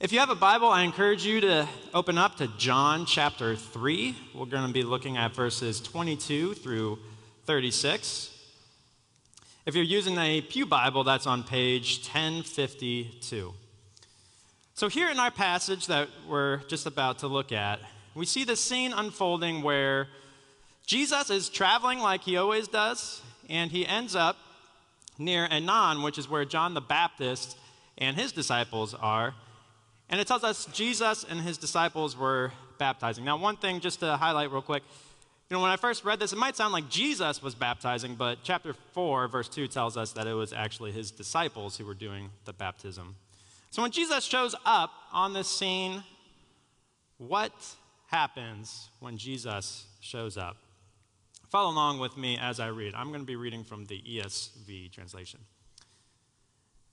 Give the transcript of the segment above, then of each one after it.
If you have a Bible, I encourage you to open up to John chapter 3. We're going to be looking at verses 22 through 36. If you're using a Pew Bible, that's on page 1052. So, here in our passage that we're just about to look at, we see the scene unfolding where Jesus is traveling like he always does, and he ends up near Aenon, which is where John the Baptist and his disciples are. And it tells us Jesus and his disciples were baptizing. Now, one thing just to highlight real quick. You know, when I first read this, it might sound like Jesus was baptizing, but chapter 4, verse 2 tells us that it was actually his disciples who were doing the baptism. So when Jesus shows up on the scene, what happens when Jesus shows up? Follow along with me as I read. I'm going to be reading from the ESV translation.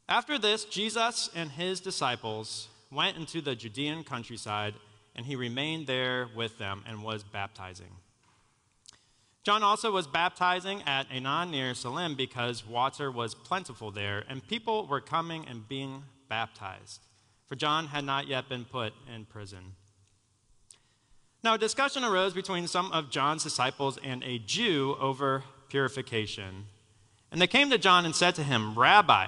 After this, Jesus and his disciples went into the Judean countryside, and he remained there with them and was baptizing. John also was baptizing at Aenon near Salim because water was plentiful there, and people were coming and being baptized, for John had not yet been put in prison. Now, a discussion arose between some of John's disciples and a Jew over purification. And they came to John and said to him, Rabbi,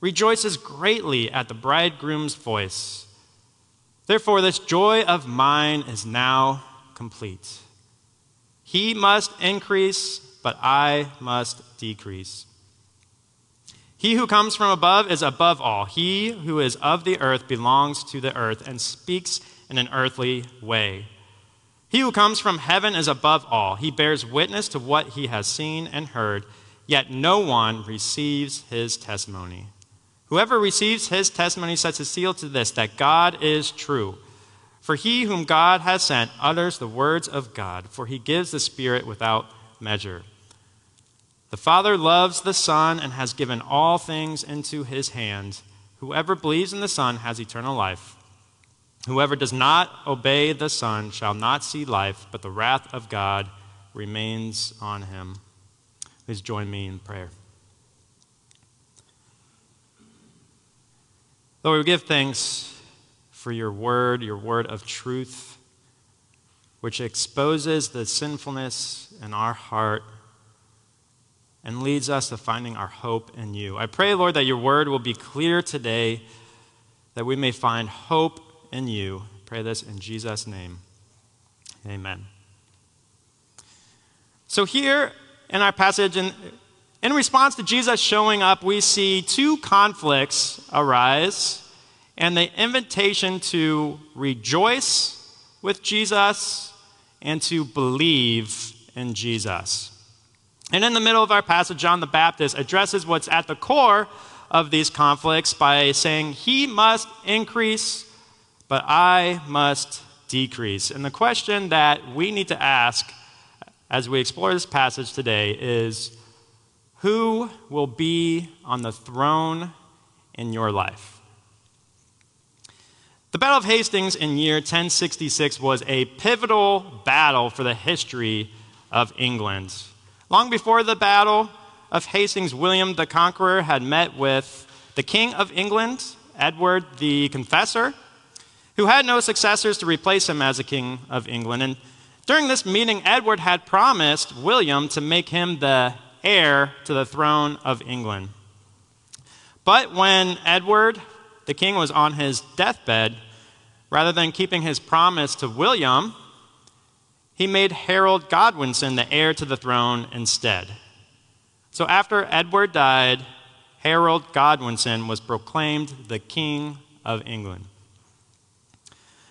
rejoices greatly at the bridegroom's voice. Therefore, this joy of mine is now complete. He must increase, but I must decrease. He who comes from above is above all. He who is of the earth belongs to the earth and speaks in an earthly way. He who comes from heaven is above all. He bears witness to what he has seen and heard, yet no one receives his testimony. Whoever receives his testimony sets a seal to this that God is true. For he whom God has sent utters the words of God, for he gives the Spirit without measure. The Father loves the Son and has given all things into his hand. Whoever believes in the Son has eternal life. Whoever does not obey the Son shall not see life, but the wrath of God remains on him. Please join me in prayer. Lord, we give thanks for your word, your word of truth, which exposes the sinfulness in our heart and leads us to finding our hope in you. I pray, Lord, that your word will be clear today, that we may find hope in you. I pray this in Jesus' name. Amen. So, here in our passage, in, in response to Jesus showing up, we see two conflicts arise and the invitation to rejoice with Jesus and to believe in Jesus. And in the middle of our passage, John the Baptist addresses what's at the core of these conflicts by saying, He must increase, but I must decrease. And the question that we need to ask as we explore this passage today is who will be on the throne in your life? The Battle of Hastings in year 1066 was a pivotal battle for the history of England. Long before the Battle of Hastings, William the Conqueror had met with the King of England, Edward the Confessor, who had no successors to replace him as a King of England. And during this meeting, Edward had promised William to make him the heir to the throne of England. But when Edward, the king, was on his deathbed, rather than keeping his promise to William, he made Harold Godwinson the heir to the throne instead. So after Edward died, Harold Godwinson was proclaimed the King of England.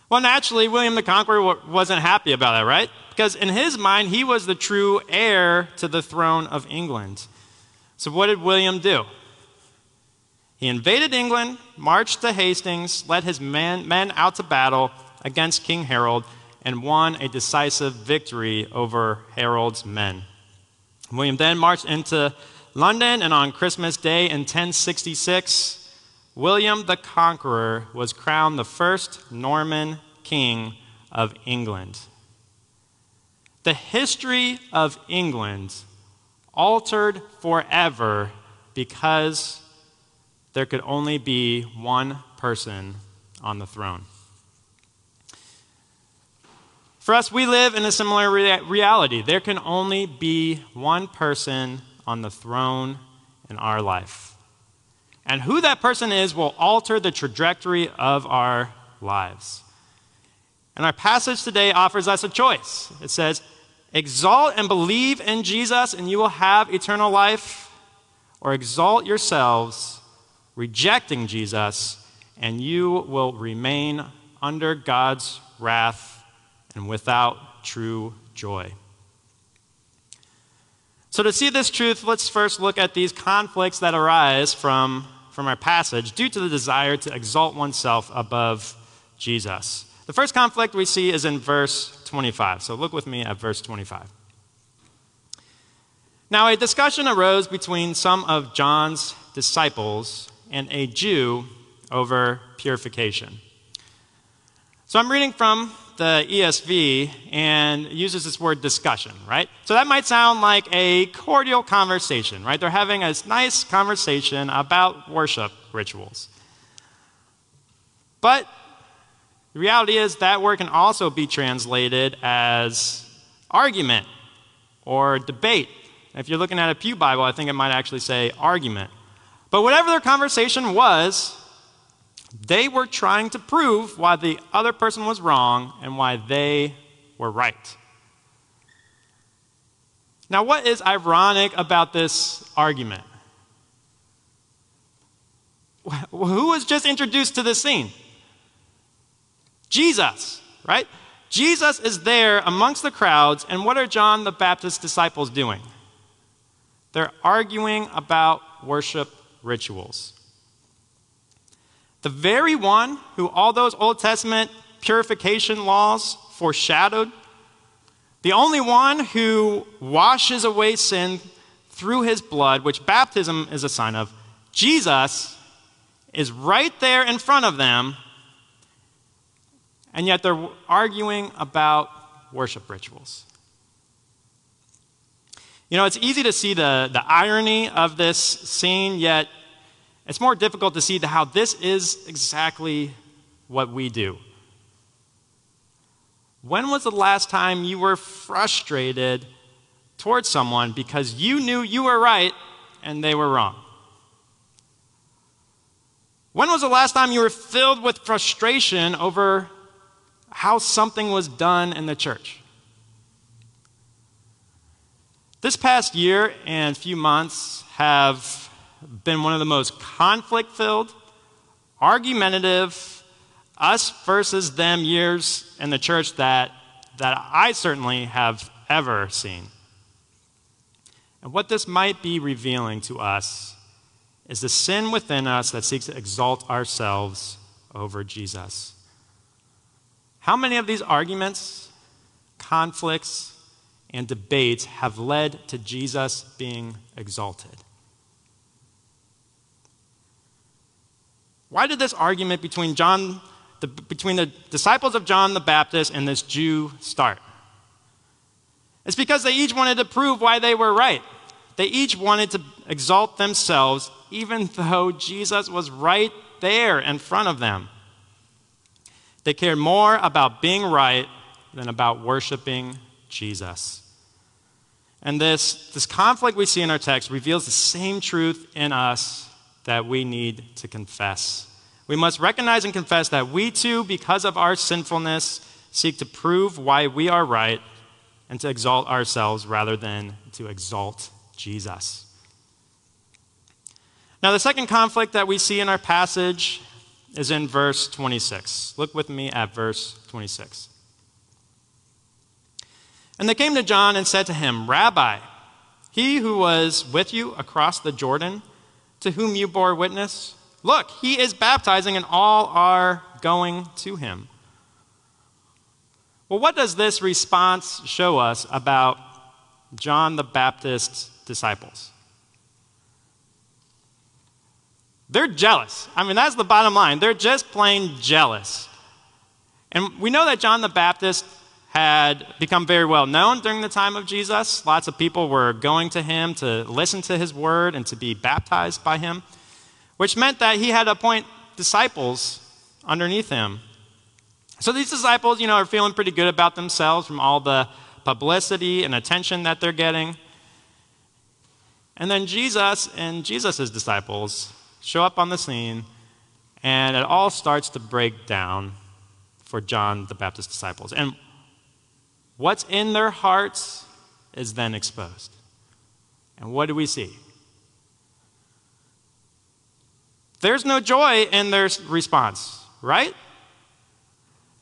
Well, naturally, William the Conqueror wasn't happy about that, right? Because in his mind, he was the true heir to the throne of England. So, what did William do? He invaded England, marched to Hastings, led his men, men out to battle against King Harold, and won a decisive victory over Harold's men. William then marched into London, and on Christmas Day in 1066, William the Conqueror was crowned the first Norman king of England. The history of England altered forever because there could only be one person on the throne. For us, we live in a similar rea- reality. There can only be one person on the throne in our life. And who that person is will alter the trajectory of our lives. And our passage today offers us a choice. It says, Exalt and believe in Jesus, and you will have eternal life, or exalt yourselves, rejecting Jesus, and you will remain under God's wrath and without true joy. So, to see this truth, let's first look at these conflicts that arise from, from our passage due to the desire to exalt oneself above Jesus. The first conflict we see is in verse 25. So, look with me at verse 25. Now, a discussion arose between some of John's disciples and a Jew over purification. So, I'm reading from the ESV and uses this word discussion, right? So that might sound like a cordial conversation, right? They're having a nice conversation about worship rituals. But the reality is that word can also be translated as argument or debate. If you're looking at a Pew Bible, I think it might actually say argument. But whatever their conversation was, they were trying to prove why the other person was wrong and why they were right. Now, what is ironic about this argument? Who was just introduced to this scene? Jesus, right? Jesus is there amongst the crowds, and what are John the Baptist's disciples doing? They're arguing about worship rituals. The very one who all those Old Testament purification laws foreshadowed, the only one who washes away sin through his blood, which baptism is a sign of, Jesus is right there in front of them, and yet they're arguing about worship rituals. You know, it's easy to see the, the irony of this scene, yet it's more difficult to see how this is exactly what we do. When was the last time you were frustrated towards someone because you knew you were right and they were wrong? When was the last time you were filled with frustration over how something was done in the church? This past year and few months have been one of the most conflict filled, argumentative, us versus them years in the church that, that I certainly have ever seen. And what this might be revealing to us is the sin within us that seeks to exalt ourselves over Jesus. How many of these arguments, conflicts, and debates have led to Jesus being exalted? Why did this argument between John, the, between the disciples of John the Baptist and this Jew start? It's because they each wanted to prove why they were right. They each wanted to exalt themselves, even though Jesus was right there in front of them. They cared more about being right than about worshiping Jesus. And this, this conflict we see in our text reveals the same truth in us that we need to confess. We must recognize and confess that we too, because of our sinfulness, seek to prove why we are right and to exalt ourselves rather than to exalt Jesus. Now, the second conflict that we see in our passage is in verse 26. Look with me at verse 26. And they came to John and said to him, Rabbi, he who was with you across the Jordan, to whom you bore witness, Look, he is baptizing, and all are going to him. Well, what does this response show us about John the Baptist's disciples? They're jealous. I mean, that's the bottom line. They're just plain jealous. And we know that John the Baptist had become very well known during the time of Jesus. Lots of people were going to him to listen to his word and to be baptized by him, which meant that he had to appoint disciples underneath him. So these disciples, you know, are feeling pretty good about themselves from all the publicity and attention that they're getting. And then Jesus and Jesus' disciples show up on the scene, and it all starts to break down for John the Baptist disciples. And what's in their hearts is then exposed. And what do we see? There's no joy in their response, right?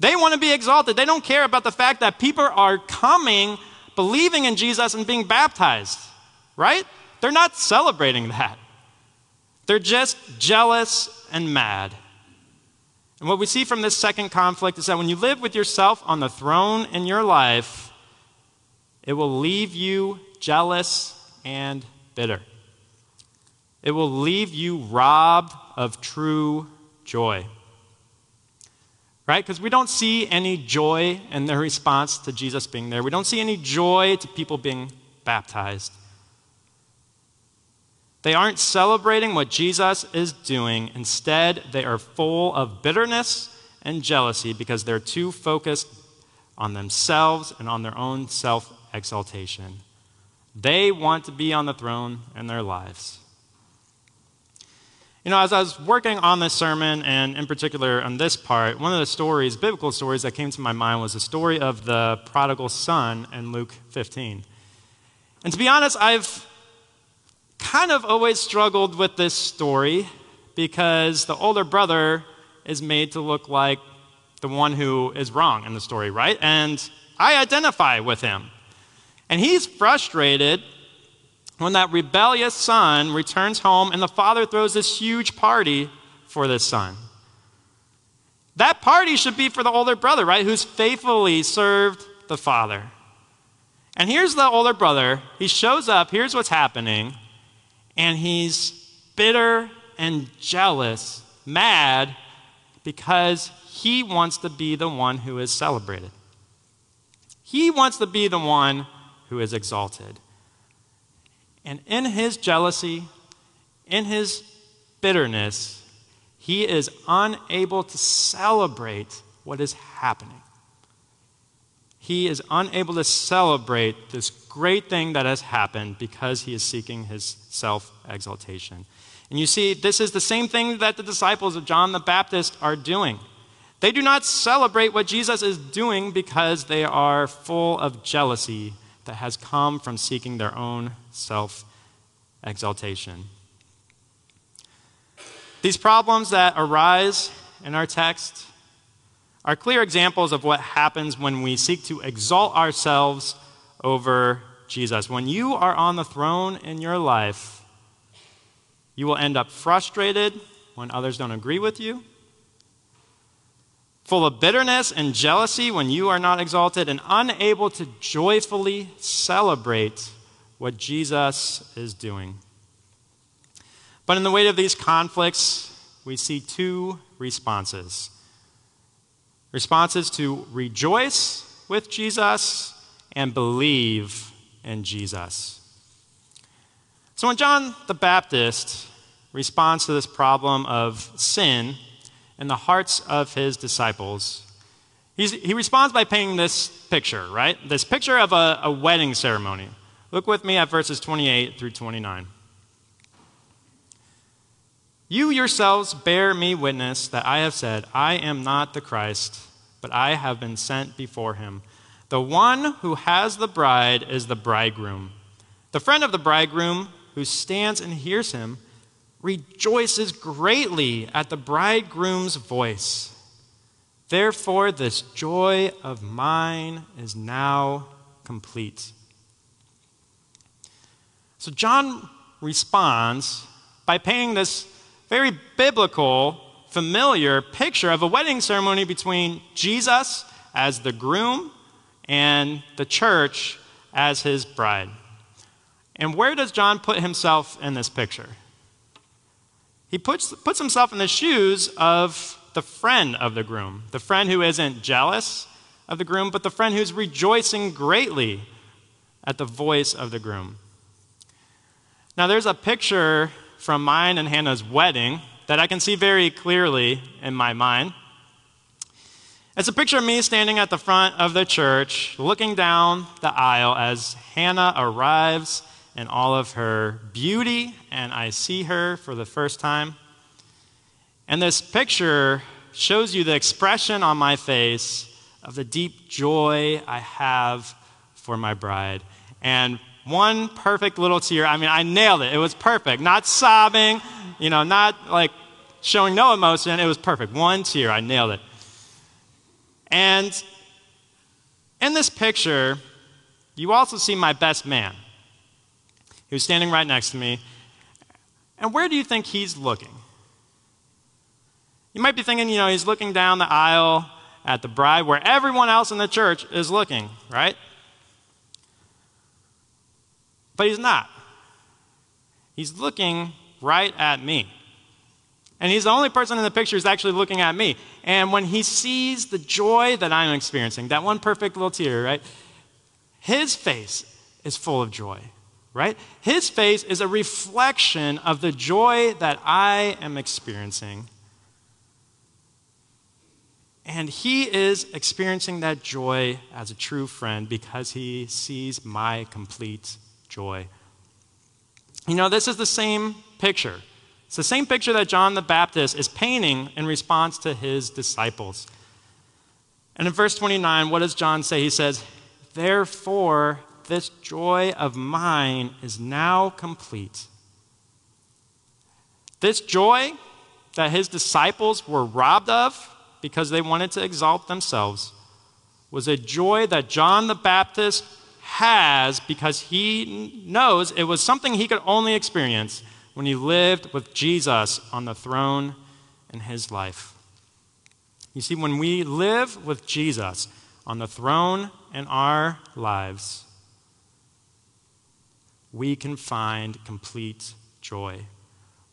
They want to be exalted. They don't care about the fact that people are coming, believing in Jesus, and being baptized, right? They're not celebrating that. They're just jealous and mad. And what we see from this second conflict is that when you live with yourself on the throne in your life, it will leave you jealous and bitter. It will leave you robbed of true joy. Right? Because we don't see any joy in their response to Jesus being there. We don't see any joy to people being baptized. They aren't celebrating what Jesus is doing. Instead, they are full of bitterness and jealousy because they're too focused on themselves and on their own self exaltation. They want to be on the throne in their lives. You know, as I was working on this sermon, and in particular on this part, one of the stories, biblical stories that came to my mind was the story of the prodigal son in Luke 15. And to be honest, I've kind of always struggled with this story because the older brother is made to look like the one who is wrong in the story, right? And I identify with him. And he's frustrated when that rebellious son returns home and the father throws this huge party for this son. That party should be for the older brother, right? Who's faithfully served the father. And here's the older brother. He shows up. Here's what's happening and he's bitter and jealous, mad, because he wants to be the one who is celebrated. He wants to be the one who is exalted. And in his jealousy, in his bitterness, he is unable to celebrate what is happening. He is unable to celebrate this great thing that has happened because he is seeking his self exaltation. And you see, this is the same thing that the disciples of John the Baptist are doing. They do not celebrate what Jesus is doing because they are full of jealousy that has come from seeking their own self exaltation. These problems that arise in our text are clear examples of what happens when we seek to exalt ourselves over Jesus. When you are on the throne in your life, you will end up frustrated when others don't agree with you, full of bitterness and jealousy when you are not exalted, and unable to joyfully celebrate what Jesus is doing. But in the weight of these conflicts, we see two responses responses to rejoice with Jesus and believe in Jesus. So when John the Baptist responds to this problem of sin in the hearts of his disciples, he responds by painting this picture, right? This picture of a, a wedding ceremony. Look with me at verses 28 through 29. You yourselves bear me witness that I have said, I am not the Christ, but I have been sent before him. The one who has the bride is the bridegroom. The friend of the bridegroom, who stands and hears him, rejoices greatly at the bridegroom's voice. Therefore, this joy of mine is now complete. So, John responds by painting this very biblical, familiar picture of a wedding ceremony between Jesus as the groom and the church as his bride. And where does John put himself in this picture? He puts, puts himself in the shoes of the friend of the groom, the friend who isn't jealous of the groom, but the friend who's rejoicing greatly at the voice of the groom. Now, there's a picture from mine and Hannah's wedding that I can see very clearly in my mind. It's a picture of me standing at the front of the church, looking down the aisle as Hannah arrives in all of her beauty, and I see her for the first time. And this picture shows you the expression on my face of the deep joy I have for my bride. And one perfect little tear. I mean, I nailed it. It was perfect. Not sobbing, you know, not like showing no emotion. It was perfect. One tear. I nailed it. And in this picture, you also see my best man, who's standing right next to me. And where do you think he's looking? You might be thinking, you know, he's looking down the aisle at the bride where everyone else in the church is looking, right? But he's not. He's looking right at me. And he's the only person in the picture who's actually looking at me. And when he sees the joy that I'm experiencing, that one perfect little tear, right? His face is full of joy, right? His face is a reflection of the joy that I am experiencing. And he is experiencing that joy as a true friend because he sees my complete joy. You know, this is the same picture it's the same picture that John the Baptist is painting in response to his disciples. And in verse 29, what does John say? He says, Therefore, this joy of mine is now complete. This joy that his disciples were robbed of because they wanted to exalt themselves was a joy that John the Baptist has because he knows it was something he could only experience when he lived with Jesus on the throne in his life. You see, when we live with Jesus on the throne in our lives, we can find complete joy.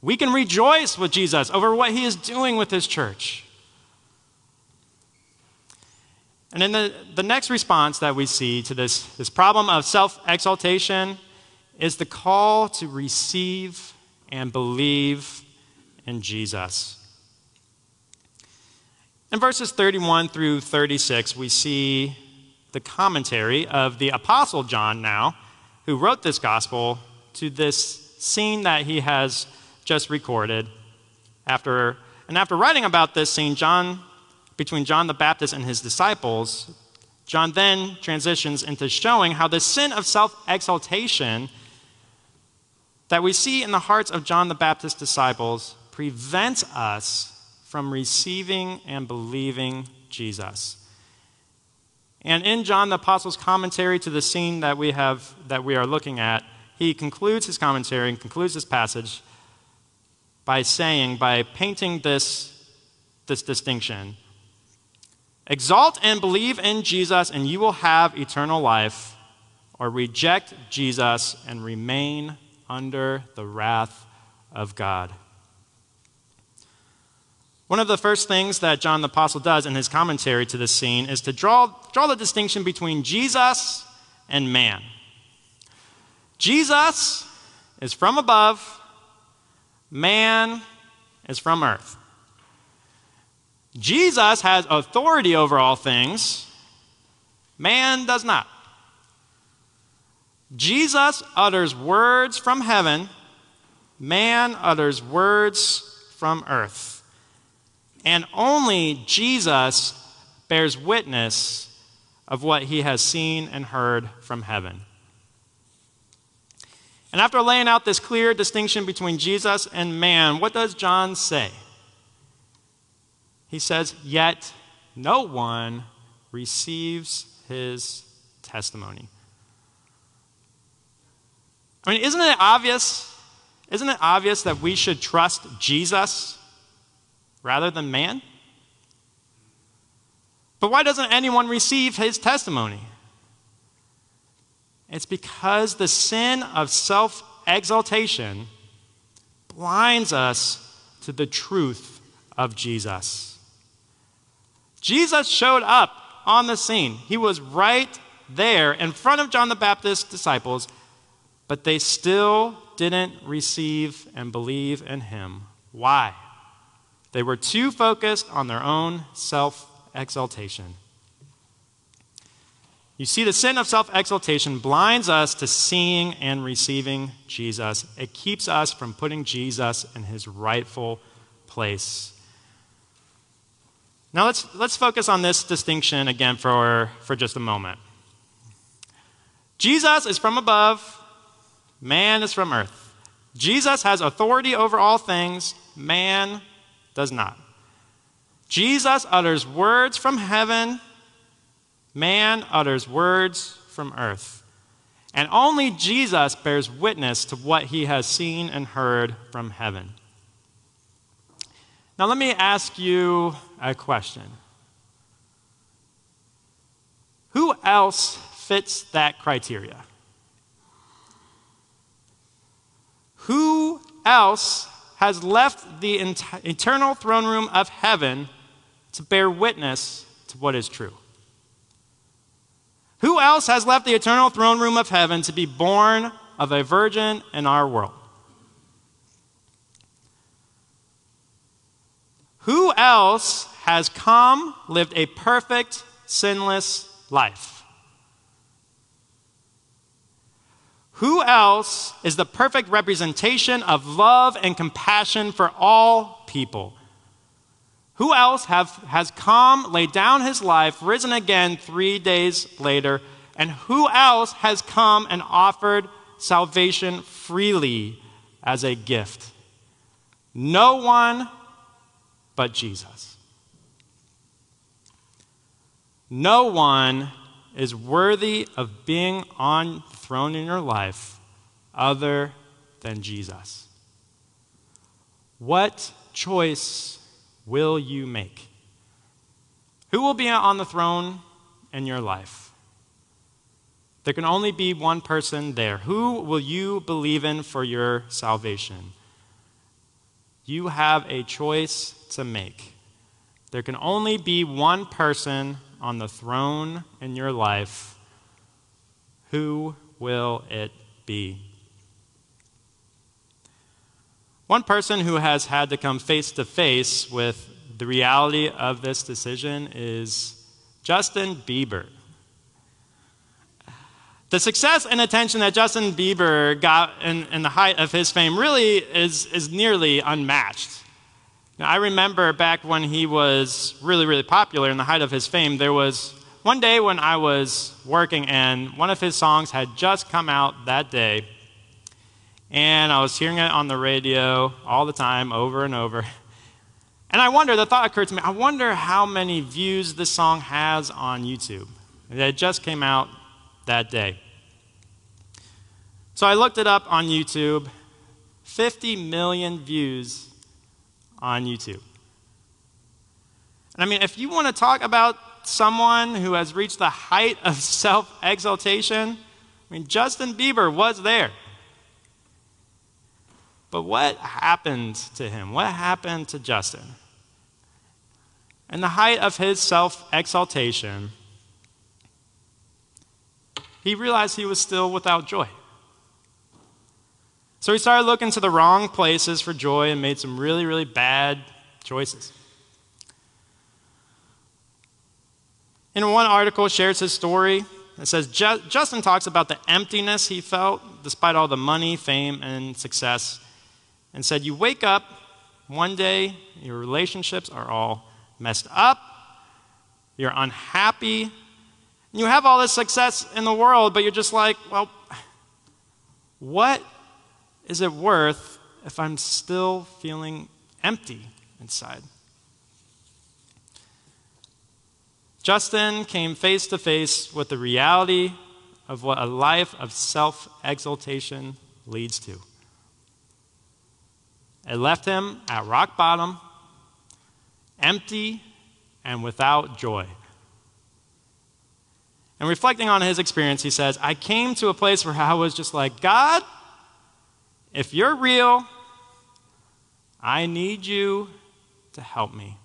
We can rejoice with Jesus over what he is doing with his church. And then the, the next response that we see to this, this problem of self exaltation is the call to receive and believe in Jesus. In verses 31 through 36, we see the commentary of the Apostle John now, who wrote this gospel to this scene that he has just recorded. After, and after writing about this scene, John, between John the Baptist and his disciples, John then transitions into showing how the sin of self exaltation that we see in the hearts of John the Baptist's disciples prevents us from receiving and believing Jesus. And in John the Apostle's commentary to the scene that we have that we are looking at, he concludes his commentary and concludes this passage by saying, by painting this, this distinction. Exalt and believe in Jesus, and you will have eternal life, or reject Jesus and remain under the wrath of God. One of the first things that John the Apostle does in his commentary to this scene is to draw, draw the distinction between Jesus and man. Jesus is from above, man is from earth. Jesus has authority over all things, man does not. Jesus utters words from heaven, man utters words from earth. And only Jesus bears witness of what he has seen and heard from heaven. And after laying out this clear distinction between Jesus and man, what does John say? He says, Yet no one receives his testimony. I mean, isn't it obvious isn't it obvious that we should trust Jesus rather than man? But why doesn't anyone receive his testimony? It's because the sin of self exaltation blinds us to the truth of Jesus. Jesus showed up on the scene. He was right there in front of John the Baptist's disciples, but they still didn't receive and believe in him. Why? They were too focused on their own self exaltation. You see, the sin of self exaltation blinds us to seeing and receiving Jesus. It keeps us from putting Jesus in his rightful place. Now, let's, let's focus on this distinction again for, for just a moment. Jesus is from above, man is from earth. Jesus has authority over all things, man does not. Jesus utters words from heaven, man utters words from earth. And only Jesus bears witness to what he has seen and heard from heaven. Now, let me ask you a question Who else fits that criteria? Who else has left the eternal throne room of heaven to bear witness to what is true? Who else has left the eternal throne room of heaven to be born of a virgin in our world? Who else has come, lived a perfect, sinless life? Who else is the perfect representation of love and compassion for all people? Who else have, has come, laid down his life, risen again three days later, and who else has come and offered salvation freely as a gift? No one but Jesus. No one is worthy of being on the throne in your life other than Jesus. What choice will you make? Who will be on the throne in your life? There can only be one person there. Who will you believe in for your salvation? You have a choice to make. There can only be one person on the throne in your life, who will it be? One person who has had to come face to face with the reality of this decision is Justin Bieber. The success and attention that Justin Bieber got in, in the height of his fame really is, is nearly unmatched. Now, I remember back when he was really, really popular in the height of his fame, there was one day when I was working and one of his songs had just come out that day. And I was hearing it on the radio all the time, over and over. And I wonder, the thought occurred to me, I wonder how many views this song has on YouTube. It just came out that day. So I looked it up on YouTube 50 million views on YouTube. And I mean, if you want to talk about someone who has reached the height of self exaltation, I mean, Justin Bieber was there. But what happened to him? What happened to Justin? In the height of his self exaltation, he realized he was still without joy. So he started looking to the wrong places for joy and made some really, really bad choices. In one article, shares his story. It says Justin talks about the emptiness he felt despite all the money, fame, and success, and said, You wake up one day, your relationships are all messed up, you're unhappy, and you have all this success in the world, but you're just like, Well, what is it worth if I'm still feeling empty inside? Justin came face to face with the reality of what a life of self exaltation leads to. It left him at rock bottom, empty, and without joy. And reflecting on his experience, he says, I came to a place where I was just like, God, if you're real, I need you to help me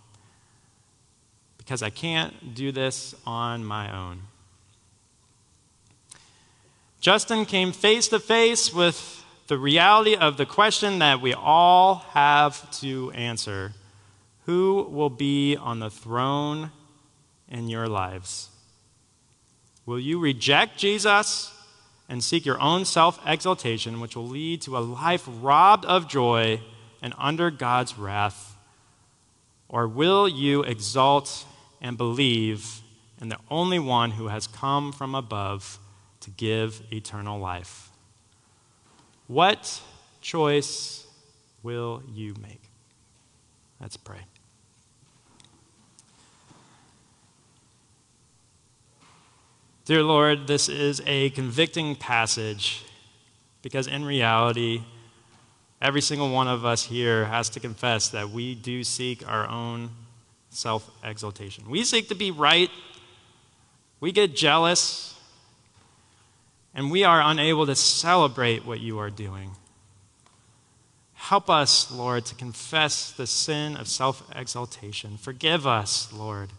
because I can't do this on my own. Justin came face to face with the reality of the question that we all have to answer Who will be on the throne in your lives? Will you reject Jesus and seek your own self exaltation, which will lead to a life robbed of joy and under God's wrath? Or will you exalt and believe in the only one who has come from above to give eternal life? What choice will you make? Let's pray. Dear Lord, this is a convicting passage because in reality, every single one of us here has to confess that we do seek our own self exaltation. We seek to be right, we get jealous, and we are unable to celebrate what you are doing. Help us, Lord, to confess the sin of self exaltation. Forgive us, Lord.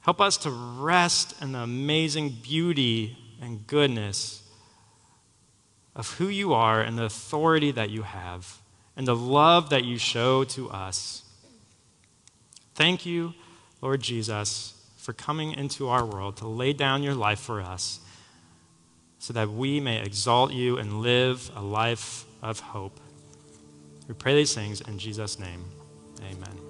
Help us to rest in the amazing beauty and goodness of who you are and the authority that you have and the love that you show to us. Thank you, Lord Jesus, for coming into our world to lay down your life for us so that we may exalt you and live a life of hope. We pray these things in Jesus' name. Amen.